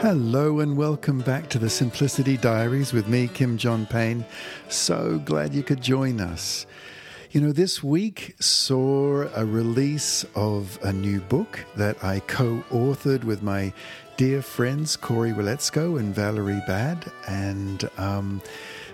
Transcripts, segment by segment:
Hello and welcome back to the Simplicity Diaries with me, Kim John Payne. So glad you could join us. You know, this week saw a release of a new book that I co authored with my dear friends Corey Wilecko and Valerie Baadh. And um,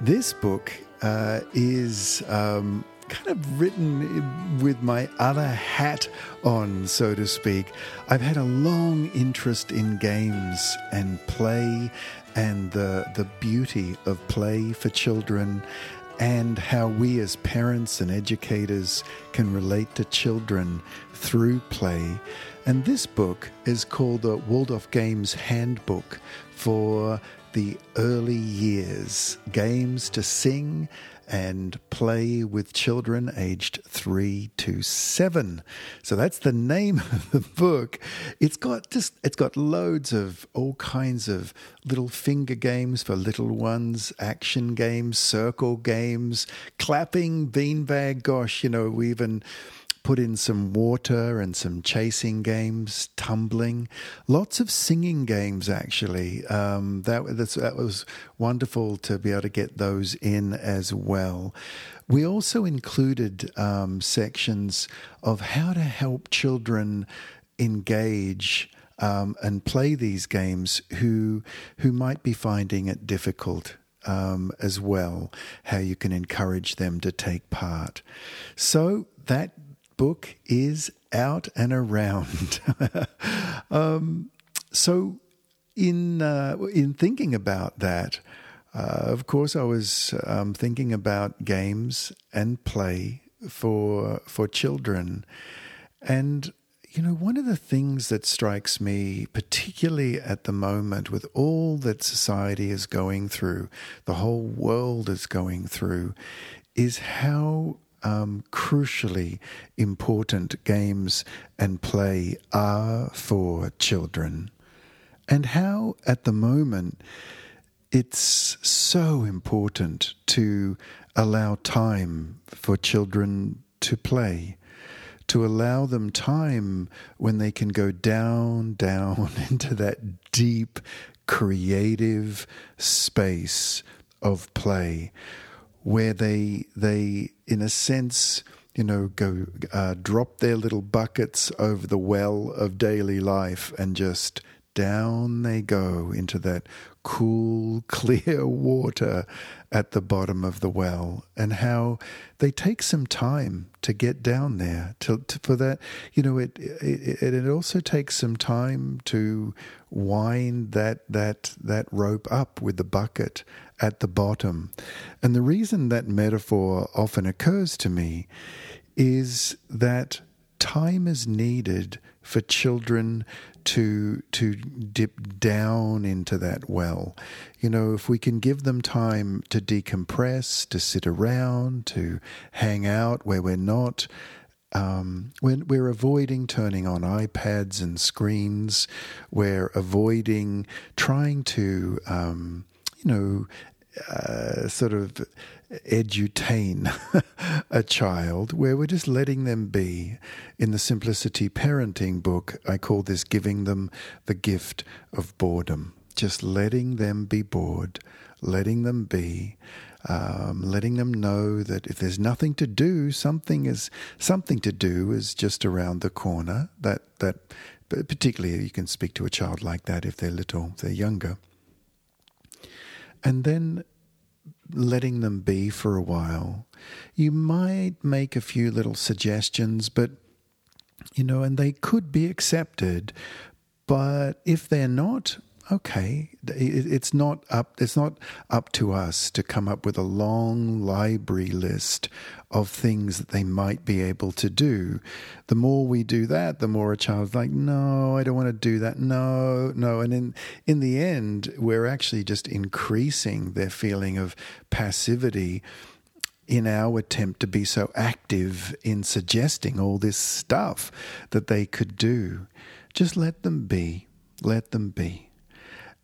this book uh, is um, kind of written with my other hat on, so to speak. I've had a long interest in games and play and the, the beauty of play for children and how we as parents and educators can relate to children through play. And this book is called the Waldorf Games Handbook for the early years games to sing and play with children aged three to seven. So that's the name of the book. It's got just it's got loads of all kinds of little finger games for little ones, action games, circle games, clapping, beanbag. Gosh, you know, we even put in some water and some chasing games, tumbling, lots of singing games actually. Um, that, that was wonderful to be able to get those in as well. We also included um, sections of how to help children engage. Um, and play these games who who might be finding it difficult um, as well, how you can encourage them to take part. So that book is out and around. um, so, in uh, in thinking about that, uh, of course, I was um, thinking about games and play for for children, and you know, one of the things that strikes me, particularly at the moment, with all that society is going through, the whole world is going through, is how um, crucially important games and play are for children, and how at the moment it's so important to allow time for children to play. To allow them time when they can go down, down into that deep, creative space of play where they they in a sense you know go uh, drop their little buckets over the well of daily life and just down they go into that cool, clear water at the bottom of the well, and how they take some time to get down there. To, to for that, you know, it, it it also takes some time to wind that that that rope up with the bucket at the bottom. And the reason that metaphor often occurs to me is that time is needed for children to to dip down into that well. You know, if we can give them time to decompress, to sit around, to hang out where we're not um, we're, we're avoiding turning on iPads and screens. We're avoiding trying to, um, you know, uh, sort of edutain a child where we're just letting them be. In the Simplicity Parenting book, I call this giving them the gift of boredom. Just letting them be bored, letting them be. Um, letting them know that if there's nothing to do, something is something to do is just around the corner. That that particularly you can speak to a child like that if they're little, if they're younger and then letting them be for a while. You might make a few little suggestions, but you know, and they could be accepted. But if they're not, okay, it's not up. It's not up to us to come up with a long library list of things that they might be able to do. The more we do that, the more a child's like, no, I don't want to do that. No, no. And in in the end, we're actually just increasing their feeling of passivity in our attempt to be so active in suggesting all this stuff that they could do. Just let them be. Let them be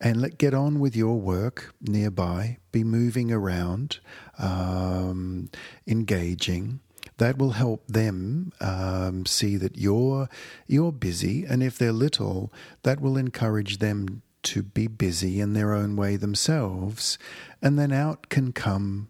and let get on with your work nearby. Be moving around, um, engaging. That will help them um, see that you're you're busy, and if they're little, that will encourage them to be busy in their own way themselves, and then out can come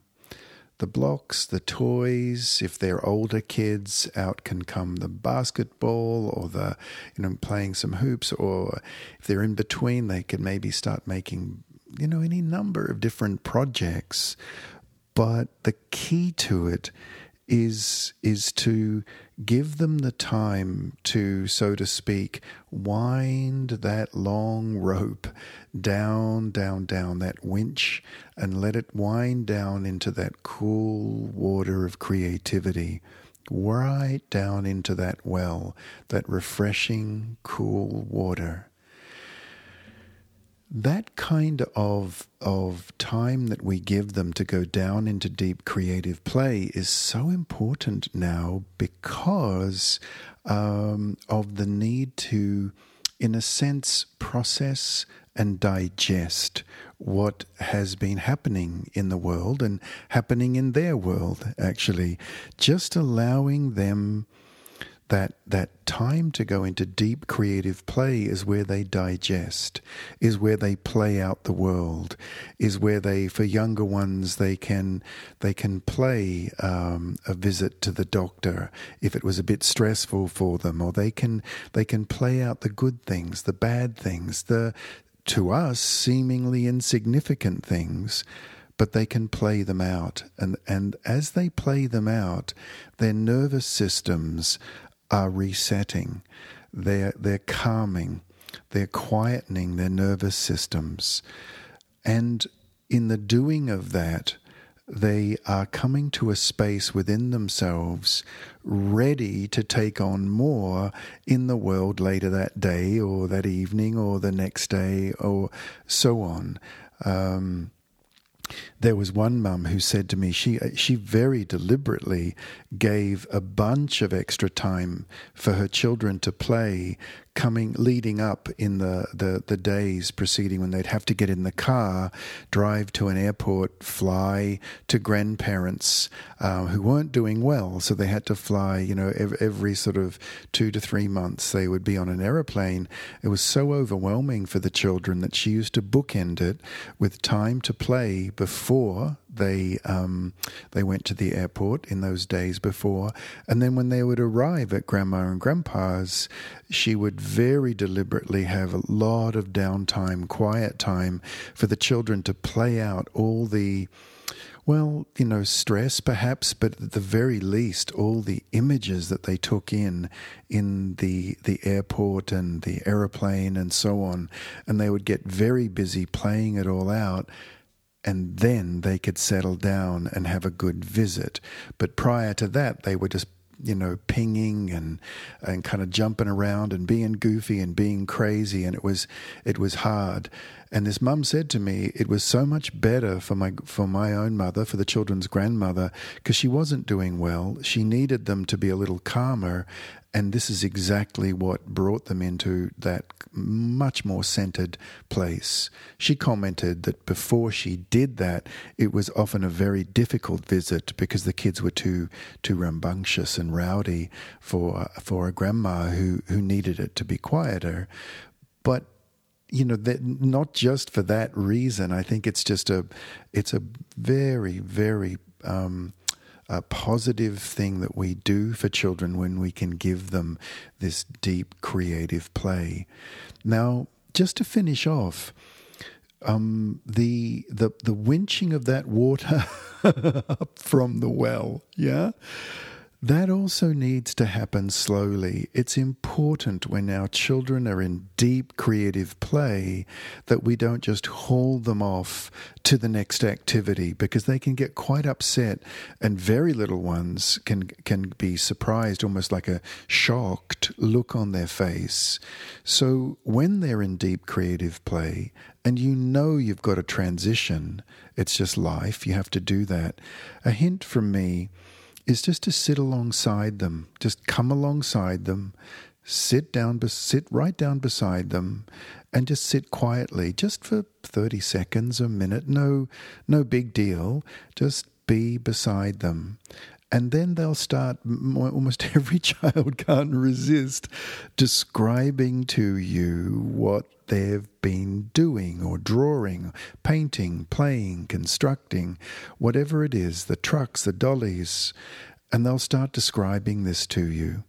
the blocks, the toys. If they're older kids, out can come the basketball or the, you know, playing some hoops. Or if they're in between, they can maybe start making, you know, any number of different projects. But the key to it is is to give them the time to, so to speak, wind that long rope down, down, down that winch and let it wind down into that cool water of creativity, right down into that well, that refreshing, cool water that kind of of time that we give them to go down into deep creative play is so important now because um, of the need to, in a sense, process and digest what has been happening in the world and happening in their world. Actually, just allowing them that that time to go into deep creative play is where they digest, is where they play out the world, is where they, for younger ones, they can they can play um, a visit to the doctor if it was a bit stressful for them, or they can they can play out the good things, the bad things, the to us seemingly insignificant things but they can play them out. And, and as they play them out, their nervous systems are resetting, they're, they're calming, they're quietening their nervous systems. And in the doing of that, they are coming to a space within themselves ready to take on more in the world later that day or that evening or the next day or so on. Um, there was one mum who said to me she she very deliberately gave a bunch of extra time for her children to play coming leading up in the, the, the days preceding when they'd have to get in the car, drive to an airport, fly to grandparents uh, who weren't doing well, so they had to fly. You know, every, every sort of two to three months they would be on an aeroplane. It was so overwhelming for the children that she used to bookend it with time to play before they um, they went to the airport in those days before, and then when they would arrive at grandma and grandpa's, she would very deliberately have a lot of downtime, quiet time for the children to play out all the well, you know, stress perhaps, but at the very least, all the images that they took in in the the airport and the aeroplane and so on, and they would get very busy playing it all out and then they could settle down and have a good visit. But prior to that, they were just you know pinging and and kind of jumping around and being goofy and being crazy and it was it was hard and this mum said to me it was so much better for my for my own mother for the children's grandmother because she wasn't doing well she needed them to be a little calmer and this is exactly what brought them into that much more centered place. She commented that before she did that, it was often a very difficult visit because the kids were too too rambunctious and rowdy for for a grandma who who needed it to be quieter. But you know that not just for that reason. I think it's just a it's a very very um, a positive thing that we do for children when we can give them this deep creative play. Now, just to finish off, um, the the the winching of that water up from the well, yeah, that also needs to happen slowly. It's important when our children are in deep creative play that we don't just haul them off to the next activity because they can get quite upset and very little ones can can be surprised almost like a shocked look on their face. So when they're in deep creative play and you know you've got a transition, it's just life, you have to do that. A hint from me is just to sit alongside them, just come alongside them, sit down, sit right down beside them, and just sit quietly, just for thirty seconds, a minute. No, no big deal. Just be beside them, and then they'll start. Almost every child can't resist describing to you what they've been doing or drawing, painting, playing, constructing, whatever it is, the trucks, the dollies, and they'll start describing this to you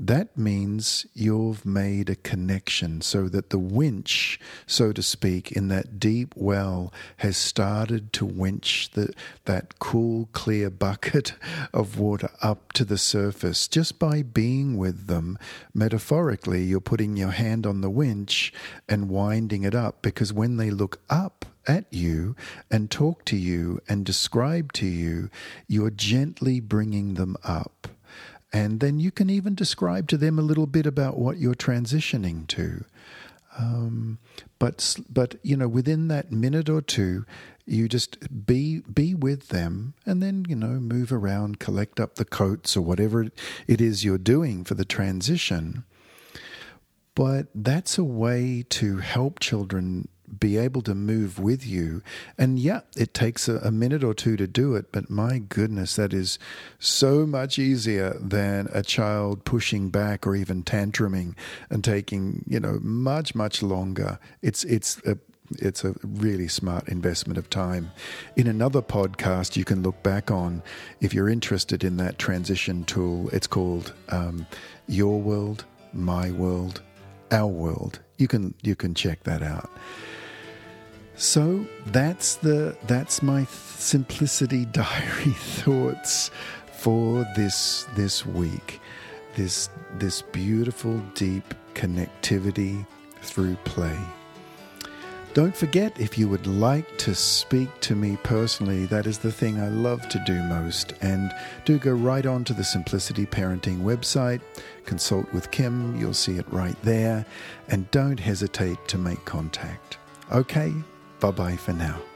that means you've made a connection so that the winch, so to speak, in that deep well has started to winch the, that cool, clear bucket of water up to the surface. Just by being with them, metaphorically, you're putting your hand on the winch and winding it up because when they look up, at you and talk to you and describe to you, you're gently bringing them up. And then you can even describe to them a little bit about what you're transitioning to. Um, but but you know within that minute or two, you just be be with them, and then you know move around, collect up the coats or whatever it is you're doing for the transition. But that's a way to help children be able to move with you. And yeah, it takes a, a, minute or two to do it, but my goodness, that is so much easier than a child pushing back or even tantruming and taking, you know, much, much longer. It's, it's a it's a really smart investment of time. In another podcast, you can look back on if you're interested in that transition tool. It's called um, Your World, My World, Our World. You can you can check that out. So that's the that's my simplicity diary thoughts for this this week. This this beautiful deep connectivity through play. Don't forget, if you would like to speak to me personally, that is the thing I love to do most. And do go right on to the Simplicity Parenting website, consult with Kim, you'll see it right there, and don't hesitate to make contact. Okay, Bye bye for now.